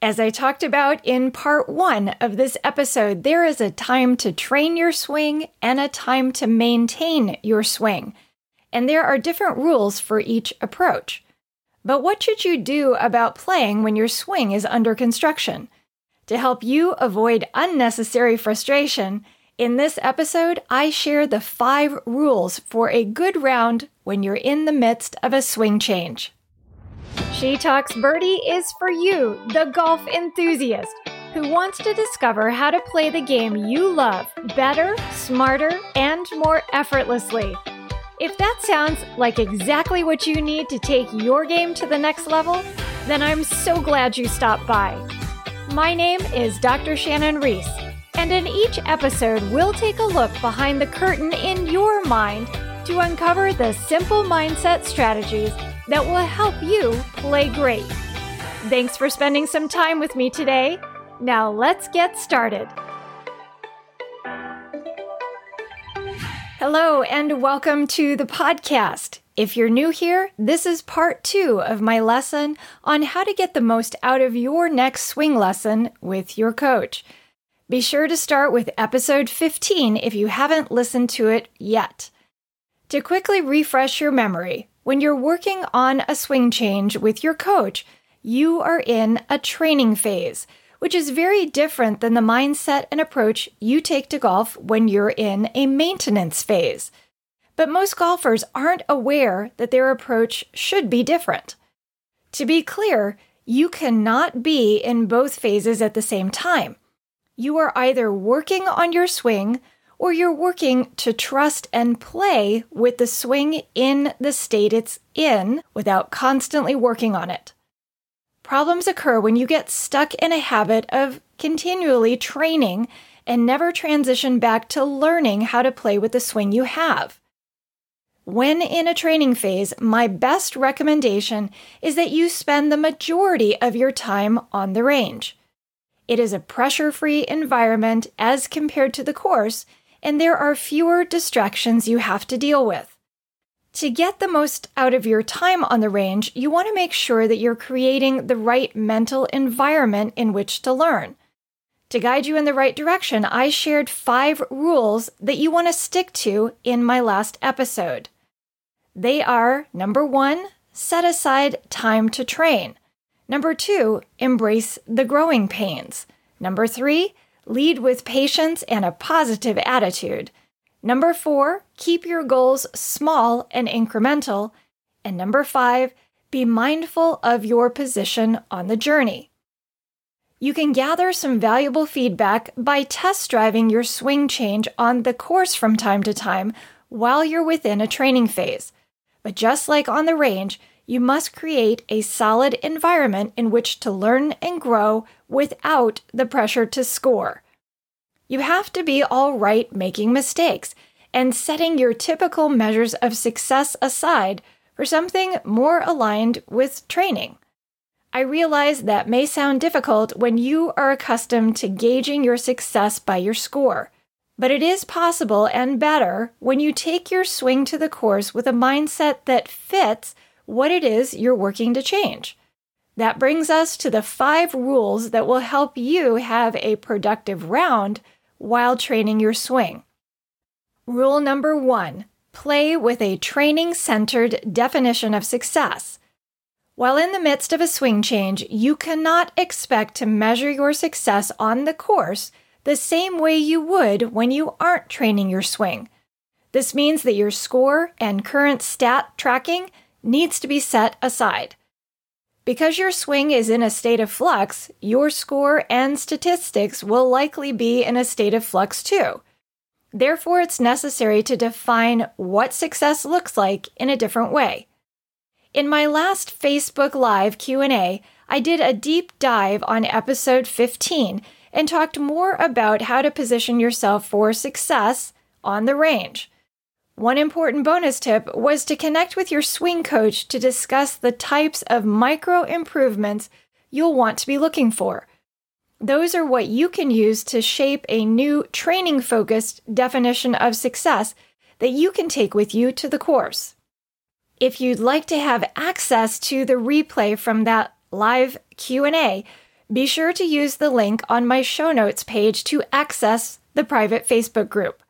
As I talked about in part one of this episode, there is a time to train your swing and a time to maintain your swing. And there are different rules for each approach. But what should you do about playing when your swing is under construction? To help you avoid unnecessary frustration, in this episode, I share the five rules for a good round when you're in the midst of a swing change. She Talks Birdie is for you, the golf enthusiast who wants to discover how to play the game you love better, smarter, and more effortlessly. If that sounds like exactly what you need to take your game to the next level, then I'm so glad you stopped by. My name is Dr. Shannon Reese, and in each episode, we'll take a look behind the curtain in your mind to uncover the simple mindset strategies that will help you play great. Thanks for spending some time with me today. Now let's get started. Hello, and welcome to the podcast. If you're new here, this is part two of my lesson on how to get the most out of your next swing lesson with your coach. Be sure to start with episode 15 if you haven't listened to it yet. To quickly refresh your memory, when you're working on a swing change with your coach, you are in a training phase, which is very different than the mindset and approach you take to golf when you're in a maintenance phase. But most golfers aren't aware that their approach should be different. To be clear, you cannot be in both phases at the same time. You are either working on your swing or you're working to trust and play with the swing in the state it's in without constantly working on it. Problems occur when you get stuck in a habit of continually training and never transition back to learning how to play with the swing you have. When in a training phase, my best recommendation is that you spend the majority of your time on the range. It is a pressure free environment as compared to the course, and there are fewer distractions you have to deal with. To get the most out of your time on the range, you want to make sure that you're creating the right mental environment in which to learn. To guide you in the right direction, I shared five rules that you want to stick to in my last episode. They are number one, set aside time to train. Number two, embrace the growing pains. Number three, Lead with patience and a positive attitude. Number four, keep your goals small and incremental. And number five, be mindful of your position on the journey. You can gather some valuable feedback by test driving your swing change on the course from time to time while you're within a training phase. But just like on the range, you must create a solid environment in which to learn and grow without the pressure to score. You have to be all right making mistakes and setting your typical measures of success aside for something more aligned with training. I realize that may sound difficult when you are accustomed to gauging your success by your score, but it is possible and better when you take your swing to the course with a mindset that fits what it is you're working to change. That brings us to the five rules that will help you have a productive round while training your swing. Rule number one play with a training centered definition of success. While in the midst of a swing change, you cannot expect to measure your success on the course the same way you would when you aren't training your swing. This means that your score and current stat tracking needs to be set aside. Because your swing is in a state of flux, your score and statistics will likely be in a state of flux too. Therefore, it's necessary to define what success looks like in a different way. In my last Facebook Live Q&A, I did a deep dive on episode 15 and talked more about how to position yourself for success on the range. One important bonus tip was to connect with your swing coach to discuss the types of micro improvements you'll want to be looking for. Those are what you can use to shape a new training focused definition of success that you can take with you to the course. If you'd like to have access to the replay from that live Q&A, Be sure to use the link on my show notes page to access the private Facebook group.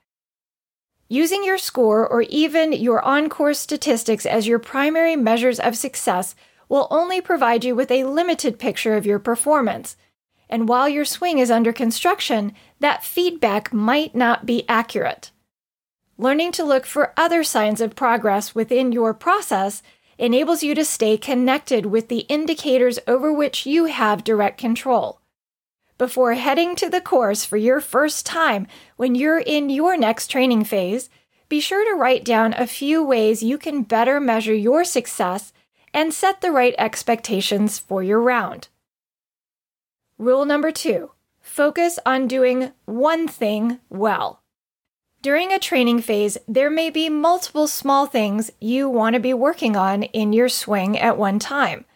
Using your score or even your on course statistics as your primary measures of success will only provide you with a limited picture of your performance. And while your swing is under construction, that feedback might not be accurate. Learning to look for other signs of progress within your process enables you to stay connected with the indicators over which you have direct control. Before heading to the course for your first time when you're in your next training phase, be sure to write down a few ways you can better measure your success and set the right expectations for your round. Rule number two focus on doing one thing well. During a training phase, there may be multiple small things you want to be working on in your swing at one time.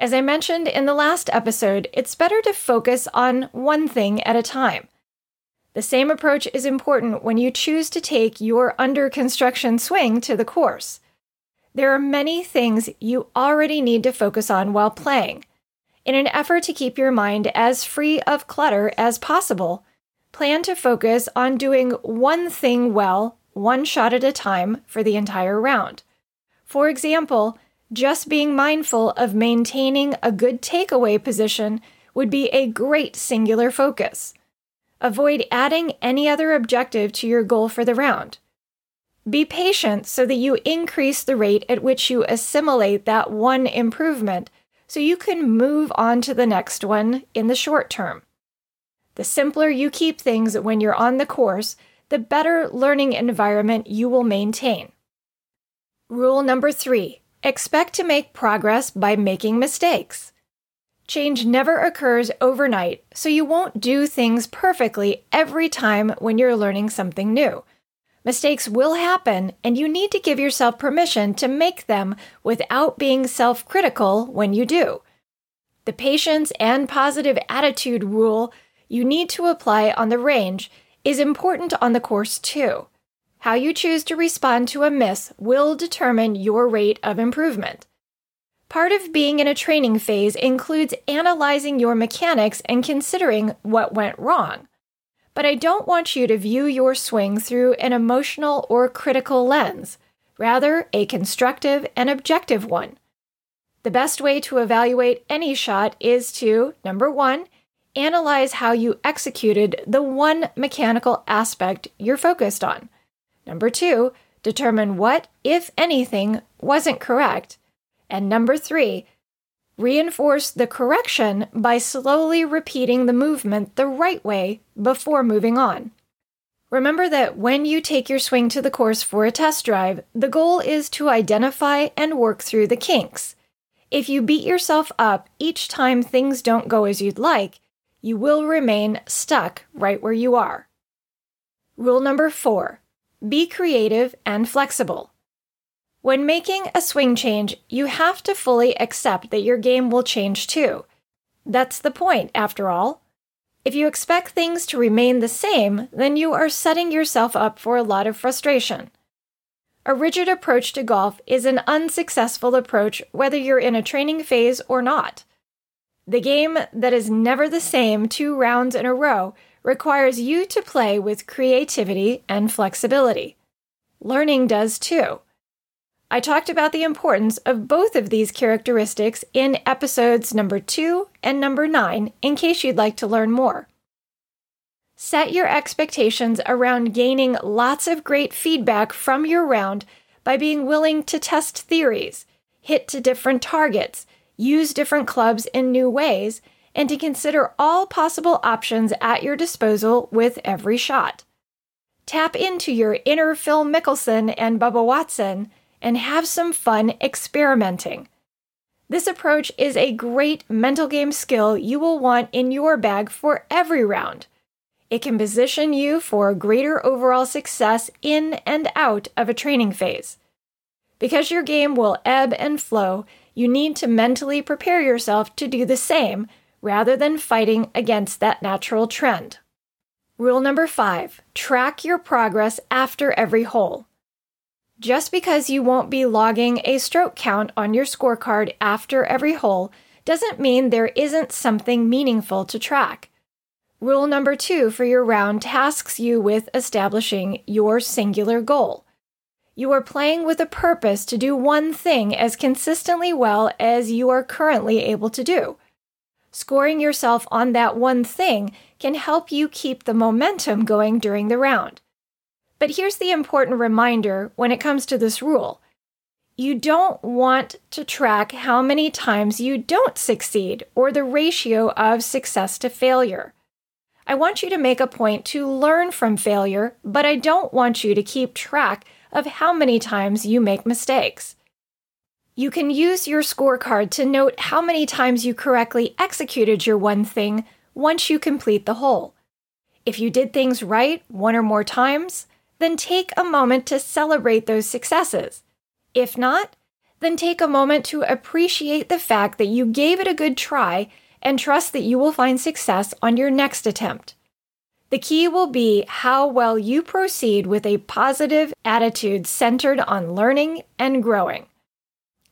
As I mentioned in the last episode, it's better to focus on one thing at a time. The same approach is important when you choose to take your under construction swing to the course. There are many things you already need to focus on while playing. In an effort to keep your mind as free of clutter as possible, plan to focus on doing one thing well, one shot at a time for the entire round. For example, just being mindful of maintaining a good takeaway position would be a great singular focus. Avoid adding any other objective to your goal for the round. Be patient so that you increase the rate at which you assimilate that one improvement so you can move on to the next one in the short term. The simpler you keep things when you're on the course, the better learning environment you will maintain. Rule number three expect to make progress by making mistakes. Change never occurs overnight, so you won't do things perfectly every time when you're learning something new. Mistakes will happen, and you need to give yourself permission to make them without being self critical when you do. The patience and positive attitude rule you need to apply on the range is important on the course too. How you choose to respond to a miss will determine your rate of improvement. Part of being in a training phase includes analyzing your mechanics and considering what went wrong. But I don't want you to view your swing through an emotional or critical lens, rather, a constructive and objective one. The best way to evaluate any shot is to, number one, analyze how you executed the one mechanical aspect you're focused on. Number two, determine what, if anything, wasn't correct. And number three, reinforce the correction by slowly repeating the movement the right way before moving on. Remember that when you take your swing to the course for a test drive, the goal is to identify and work through the kinks. If you beat yourself up each time things don't go as you'd like, you will remain stuck right where you are. Rule number four be creative and flexible. When making a swing change, you have to fully accept that your game will change too. That's the point, after all. If you expect things to remain the same, then you are setting yourself up for a lot of frustration. A rigid approach to golf is an unsuccessful approach whether you're in a training phase or not. The game that is never the same two rounds in a row requires you to play with creativity and flexibility. Learning does too. I talked about the importance of both of these characteristics in episodes number 2 and number 9 in case you'd like to learn more. Set your expectations around gaining lots of great feedback from your round by being willing to test theories, hit to different targets, use different clubs in new ways, and to consider all possible options at your disposal with every shot. Tap into your inner Phil Mickelson and Bubba Watson and have some fun experimenting. This approach is a great mental game skill you will want in your bag for every round. It can position you for greater overall success in and out of a training phase. Because your game will ebb and flow, you need to mentally prepare yourself to do the same rather than fighting against that natural trend. Rule number five track your progress after every hole. Just because you won't be logging a stroke count on your scorecard after every hole doesn't mean there isn't something meaningful to track. Rule number two for your round tasks you with establishing your singular goal. You are playing with a purpose to do one thing as consistently well as you are currently able to do. Scoring yourself on that one thing can help you keep the momentum going during the round. But here's the important reminder when it comes to this rule you don't want to track how many times you don't succeed or the ratio of success to failure. I want you to make a point to learn from failure, but I don't want you to keep track of how many times you make mistakes. You can use your scorecard to note how many times you correctly executed your one thing once you complete the hole. If you did things right one or more times, then take a moment to celebrate those successes. If not, then take a moment to appreciate the fact that you gave it a good try and trust that you will find success on your next attempt. The key will be how well you proceed with a positive attitude centered on learning and growing.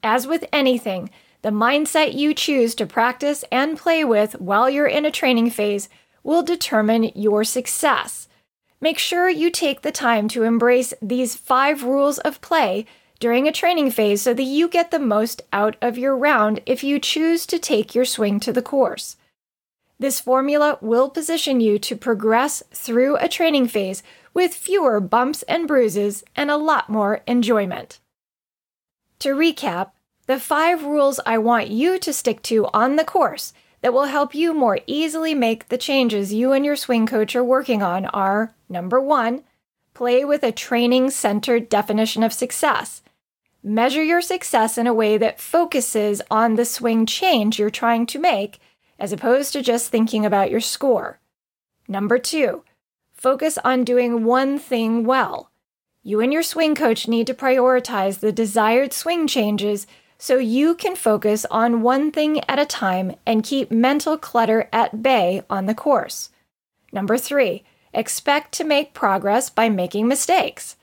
As with anything, the mindset you choose to practice and play with while you're in a training phase will determine your success. Make sure you take the time to embrace these five rules of play during a training phase so that you get the most out of your round if you choose to take your swing to the course. This formula will position you to progress through a training phase with fewer bumps and bruises and a lot more enjoyment. To recap, the five rules I want you to stick to on the course that will help you more easily make the changes you and your swing coach are working on are number one, play with a training centered definition of success. Measure your success in a way that focuses on the swing change you're trying to make as opposed to just thinking about your score. Number two, focus on doing one thing well. You and your swing coach need to prioritize the desired swing changes so you can focus on one thing at a time and keep mental clutter at bay on the course. Number three, expect to make progress by making mistakes.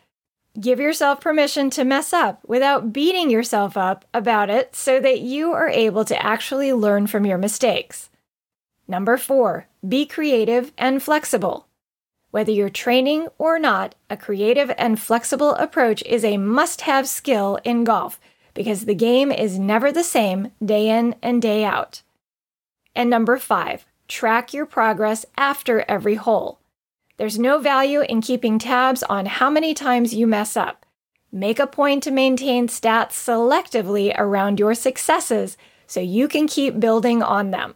Give yourself permission to mess up without beating yourself up about it so that you are able to actually learn from your mistakes. Number four, be creative and flexible. Whether you're training or not, a creative and flexible approach is a must have skill in golf because the game is never the same day in and day out. And number five, track your progress after every hole. There's no value in keeping tabs on how many times you mess up. Make a point to maintain stats selectively around your successes so you can keep building on them.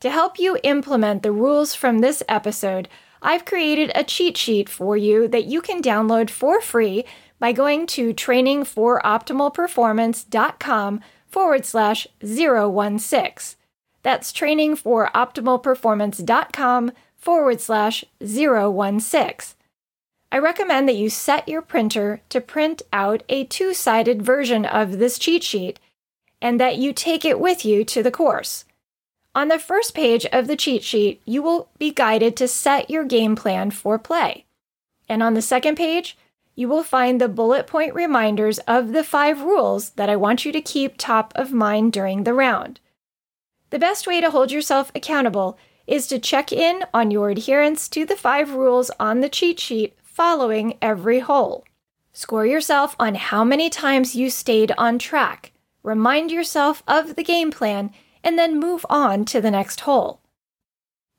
To help you implement the rules from this episode, I've created a cheat sheet for you that you can download for free by going to trainingforoptimalperformance.com forward slash 016. That's trainingforoptimalperformance.com forward slash 016. I recommend that you set your printer to print out a two sided version of this cheat sheet and that you take it with you to the course. On the first page of the cheat sheet, you will be guided to set your game plan for play. And on the second page, you will find the bullet point reminders of the five rules that I want you to keep top of mind during the round. The best way to hold yourself accountable is to check in on your adherence to the five rules on the cheat sheet following every hole. Score yourself on how many times you stayed on track. Remind yourself of the game plan and then move on to the next hole.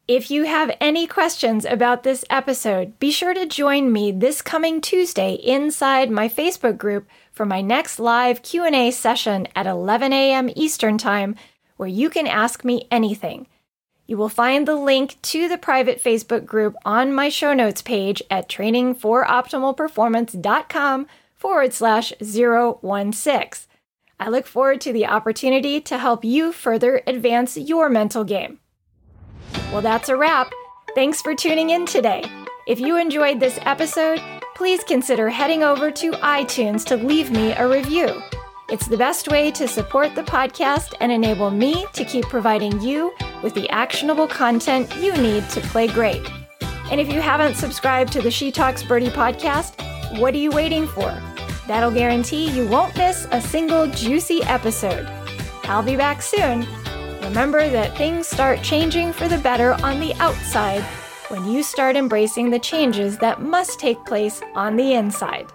If you have any questions about this episode, be sure to join me this coming Tuesday inside my Facebook group for my next live Q&A session at 11 a.m. Eastern Time where you can ask me anything. You will find the link to the private Facebook group on my show notes page at trainingforoptimalperformance.com forward slash 016. I look forward to the opportunity to help you further advance your mental game. Well, that's a wrap. Thanks for tuning in today. If you enjoyed this episode, please consider heading over to iTunes to leave me a review. It's the best way to support the podcast and enable me to keep providing you with the actionable content you need to play great. And if you haven't subscribed to the She Talks Birdie podcast, what are you waiting for? That'll guarantee you won't miss a single juicy episode. I'll be back soon. Remember that things start changing for the better on the outside when you start embracing the changes that must take place on the inside.